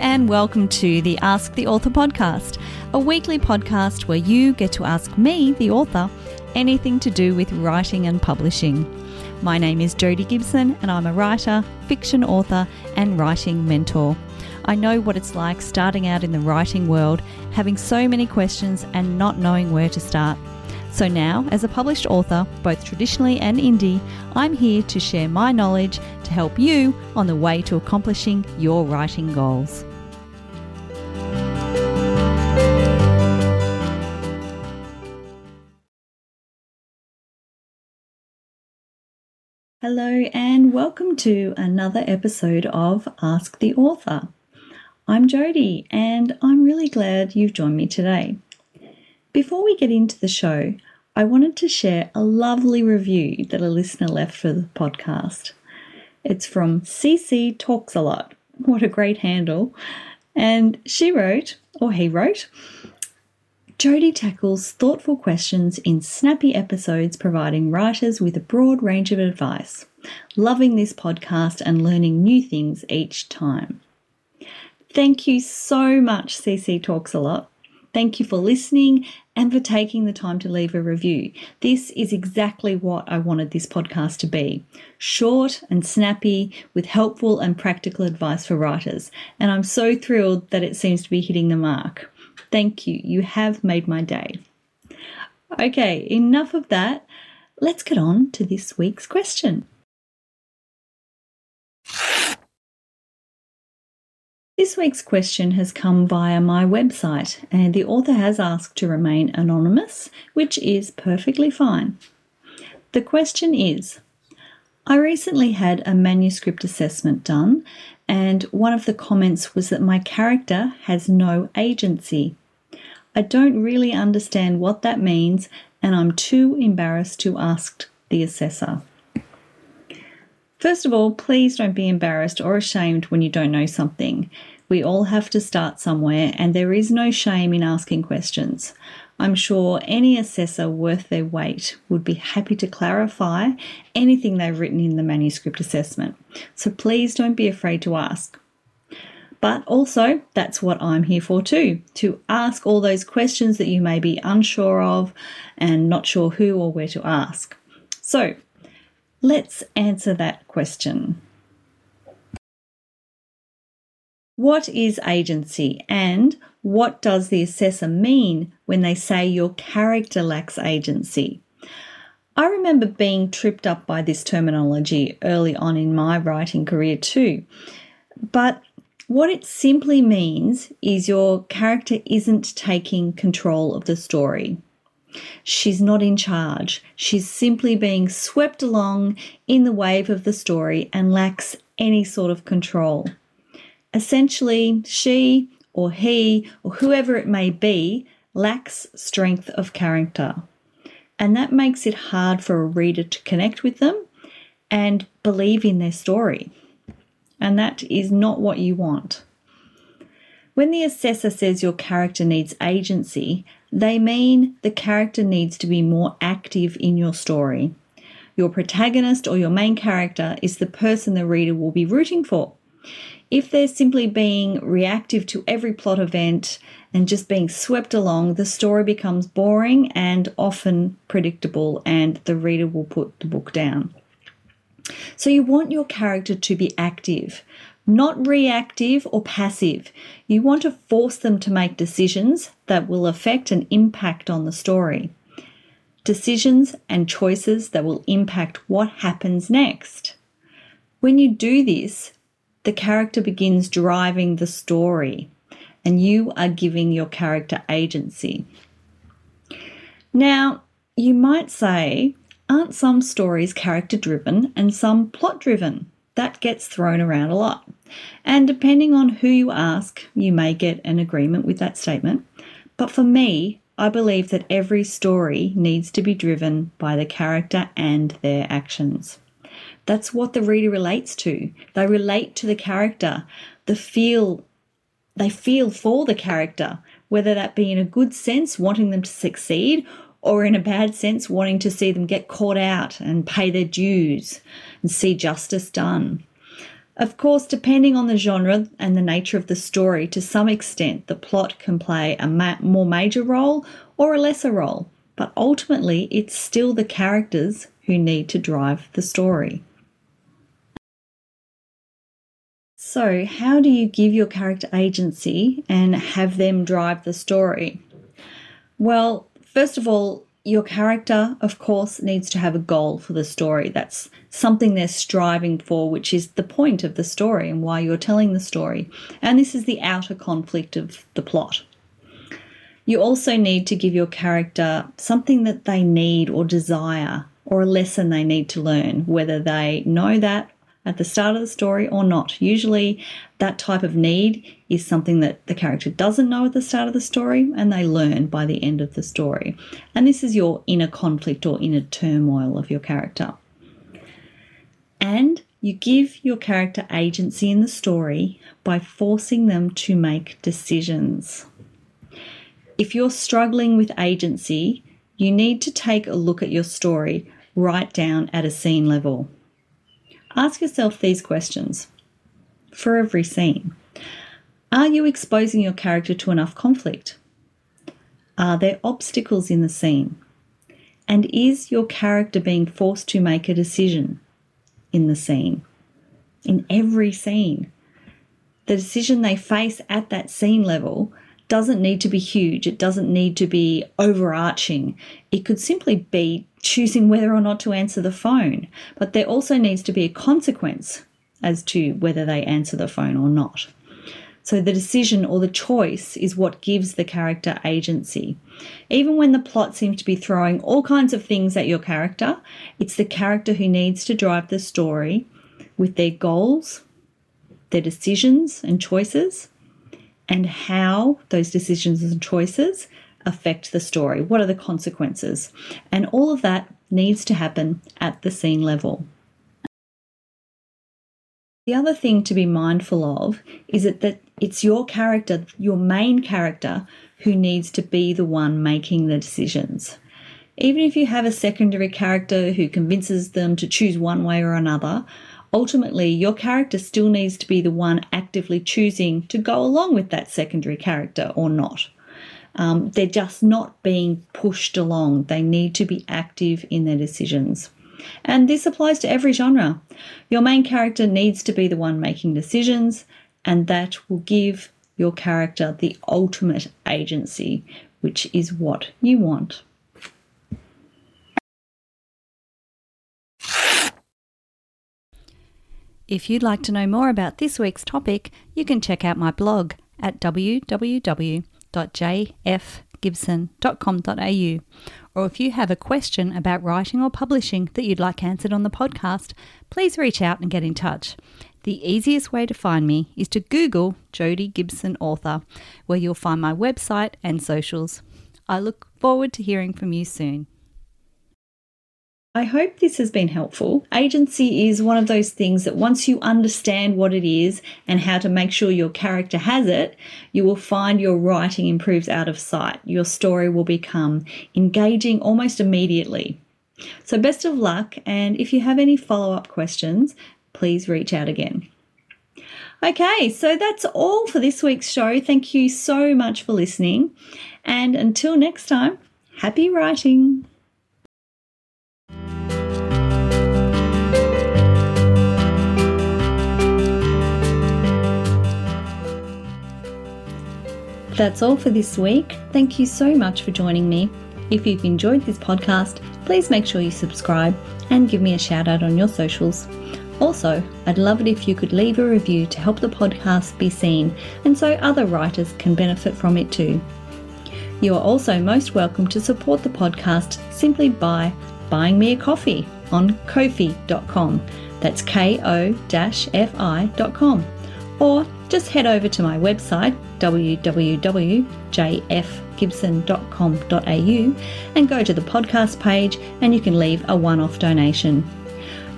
and welcome to the Ask the Author podcast, a weekly podcast where you get to ask me, the author, anything to do with writing and publishing. My name is Jodie Gibson, and I'm a writer, fiction author, and writing mentor. I know what it's like starting out in the writing world, having so many questions and not knowing where to start. So now, as a published author, both traditionally and indie, I'm here to share my knowledge to help you on the way to accomplishing your writing goals. Hello, and welcome to another episode of Ask the Author. I'm Jodie, and I'm really glad you've joined me today. Before we get into the show, I wanted to share a lovely review that a listener left for the podcast. It's from CC Talks a Lot. What a great handle. And she wrote, or he wrote, Jodie tackles thoughtful questions in snappy episodes, providing writers with a broad range of advice. Loving this podcast and learning new things each time. Thank you so much, CC Talks a Lot. Thank you for listening and for taking the time to leave a review. This is exactly what I wanted this podcast to be short and snappy, with helpful and practical advice for writers. And I'm so thrilled that it seems to be hitting the mark. Thank you. You have made my day. Okay, enough of that. Let's get on to this week's question. This week's question has come via my website, and the author has asked to remain anonymous, which is perfectly fine. The question is I recently had a manuscript assessment done, and one of the comments was that my character has no agency. I don't really understand what that means, and I'm too embarrassed to ask the assessor. First of all, please don't be embarrassed or ashamed when you don't know something. We all have to start somewhere, and there is no shame in asking questions. I'm sure any assessor worth their weight would be happy to clarify anything they've written in the manuscript assessment. So please don't be afraid to ask. But also, that's what I'm here for too to ask all those questions that you may be unsure of and not sure who or where to ask. So, Let's answer that question. What is agency and what does the assessor mean when they say your character lacks agency? I remember being tripped up by this terminology early on in my writing career too. But what it simply means is your character isn't taking control of the story. She's not in charge. She's simply being swept along in the wave of the story and lacks any sort of control. Essentially, she or he or whoever it may be lacks strength of character. And that makes it hard for a reader to connect with them and believe in their story. And that is not what you want. When the assessor says your character needs agency, they mean the character needs to be more active in your story. Your protagonist or your main character is the person the reader will be rooting for. If they're simply being reactive to every plot event and just being swept along, the story becomes boring and often predictable, and the reader will put the book down. So, you want your character to be active, not reactive or passive. You want to force them to make decisions that will affect and impact on the story. Decisions and choices that will impact what happens next. When you do this, the character begins driving the story, and you are giving your character agency. Now, you might say, aren't some stories character driven and some plot driven? That gets thrown around a lot. And depending on who you ask, you may get an agreement with that statement. But for me, I believe that every story needs to be driven by the character and their actions. That's what the reader relates to. They relate to the character. The feel they feel for the character, whether that be in a good sense, wanting them to succeed, or in a bad sense, wanting to see them get caught out and pay their dues and see justice done. Of course, depending on the genre and the nature of the story, to some extent, the plot can play a ma- more major role or a lesser role, but ultimately, it's still the characters who need to drive the story. So, how do you give your character agency and have them drive the story? Well, first of all, your character, of course, needs to have a goal for the story. That's something they're striving for, which is the point of the story and why you're telling the story. And this is the outer conflict of the plot. You also need to give your character something that they need or desire or a lesson they need to learn, whether they know that at the start of the story or not. Usually, that type of need is something that the character doesn't know at the start of the story and they learn by the end of the story. And this is your inner conflict or inner turmoil of your character. And you give your character agency in the story by forcing them to make decisions. If you're struggling with agency, you need to take a look at your story right down at a scene level. Ask yourself these questions for every scene. Are you exposing your character to enough conflict? Are there obstacles in the scene? And is your character being forced to make a decision in the scene? In every scene. The decision they face at that scene level doesn't need to be huge, it doesn't need to be overarching. It could simply be choosing whether or not to answer the phone, but there also needs to be a consequence as to whether they answer the phone or not. So the decision or the choice is what gives the character agency. Even when the plot seems to be throwing all kinds of things at your character, it's the character who needs to drive the story with their goals, their decisions and choices, and how those decisions and choices affect the story. What are the consequences? And all of that needs to happen at the scene level. The other thing to be mindful of is that, that it's your character, your main character, who needs to be the one making the decisions. Even if you have a secondary character who convinces them to choose one way or another, ultimately your character still needs to be the one actively choosing to go along with that secondary character or not. Um, they're just not being pushed along. They need to be active in their decisions. And this applies to every genre. Your main character needs to be the one making decisions, and that will give your character the ultimate agency, which is what you want. If you'd like to know more about this week's topic, you can check out my blog at www.jfgibson.com.au. Or if you have a question about writing or publishing that you'd like answered on the podcast, please reach out and get in touch. The easiest way to find me is to Google Jodie Gibson Author, where you'll find my website and socials. I look forward to hearing from you soon. I hope this has been helpful. Agency is one of those things that once you understand what it is and how to make sure your character has it, you will find your writing improves out of sight. Your story will become engaging almost immediately. So, best of luck, and if you have any follow up questions, please reach out again. Okay, so that's all for this week's show. Thank you so much for listening, and until next time, happy writing. That's all for this week. Thank you so much for joining me. If you've enjoyed this podcast, please make sure you subscribe and give me a shout out on your socials. Also, I'd love it if you could leave a review to help the podcast be seen and so other writers can benefit from it too. You are also most welcome to support the podcast simply by buying me a coffee on ko-fi.com. That's ko-fi.com. Or just head over to my website www.jfgibson.com.au and go to the podcast page and you can leave a one off donation.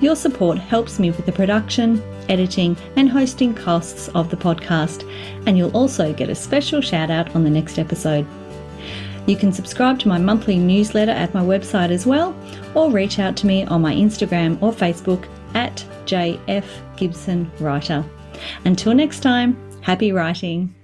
Your support helps me with the production, editing, and hosting costs of the podcast, and you'll also get a special shout out on the next episode. You can subscribe to my monthly newsletter at my website as well, or reach out to me on my Instagram or Facebook at JF Gibson Writer. Until next time, happy writing.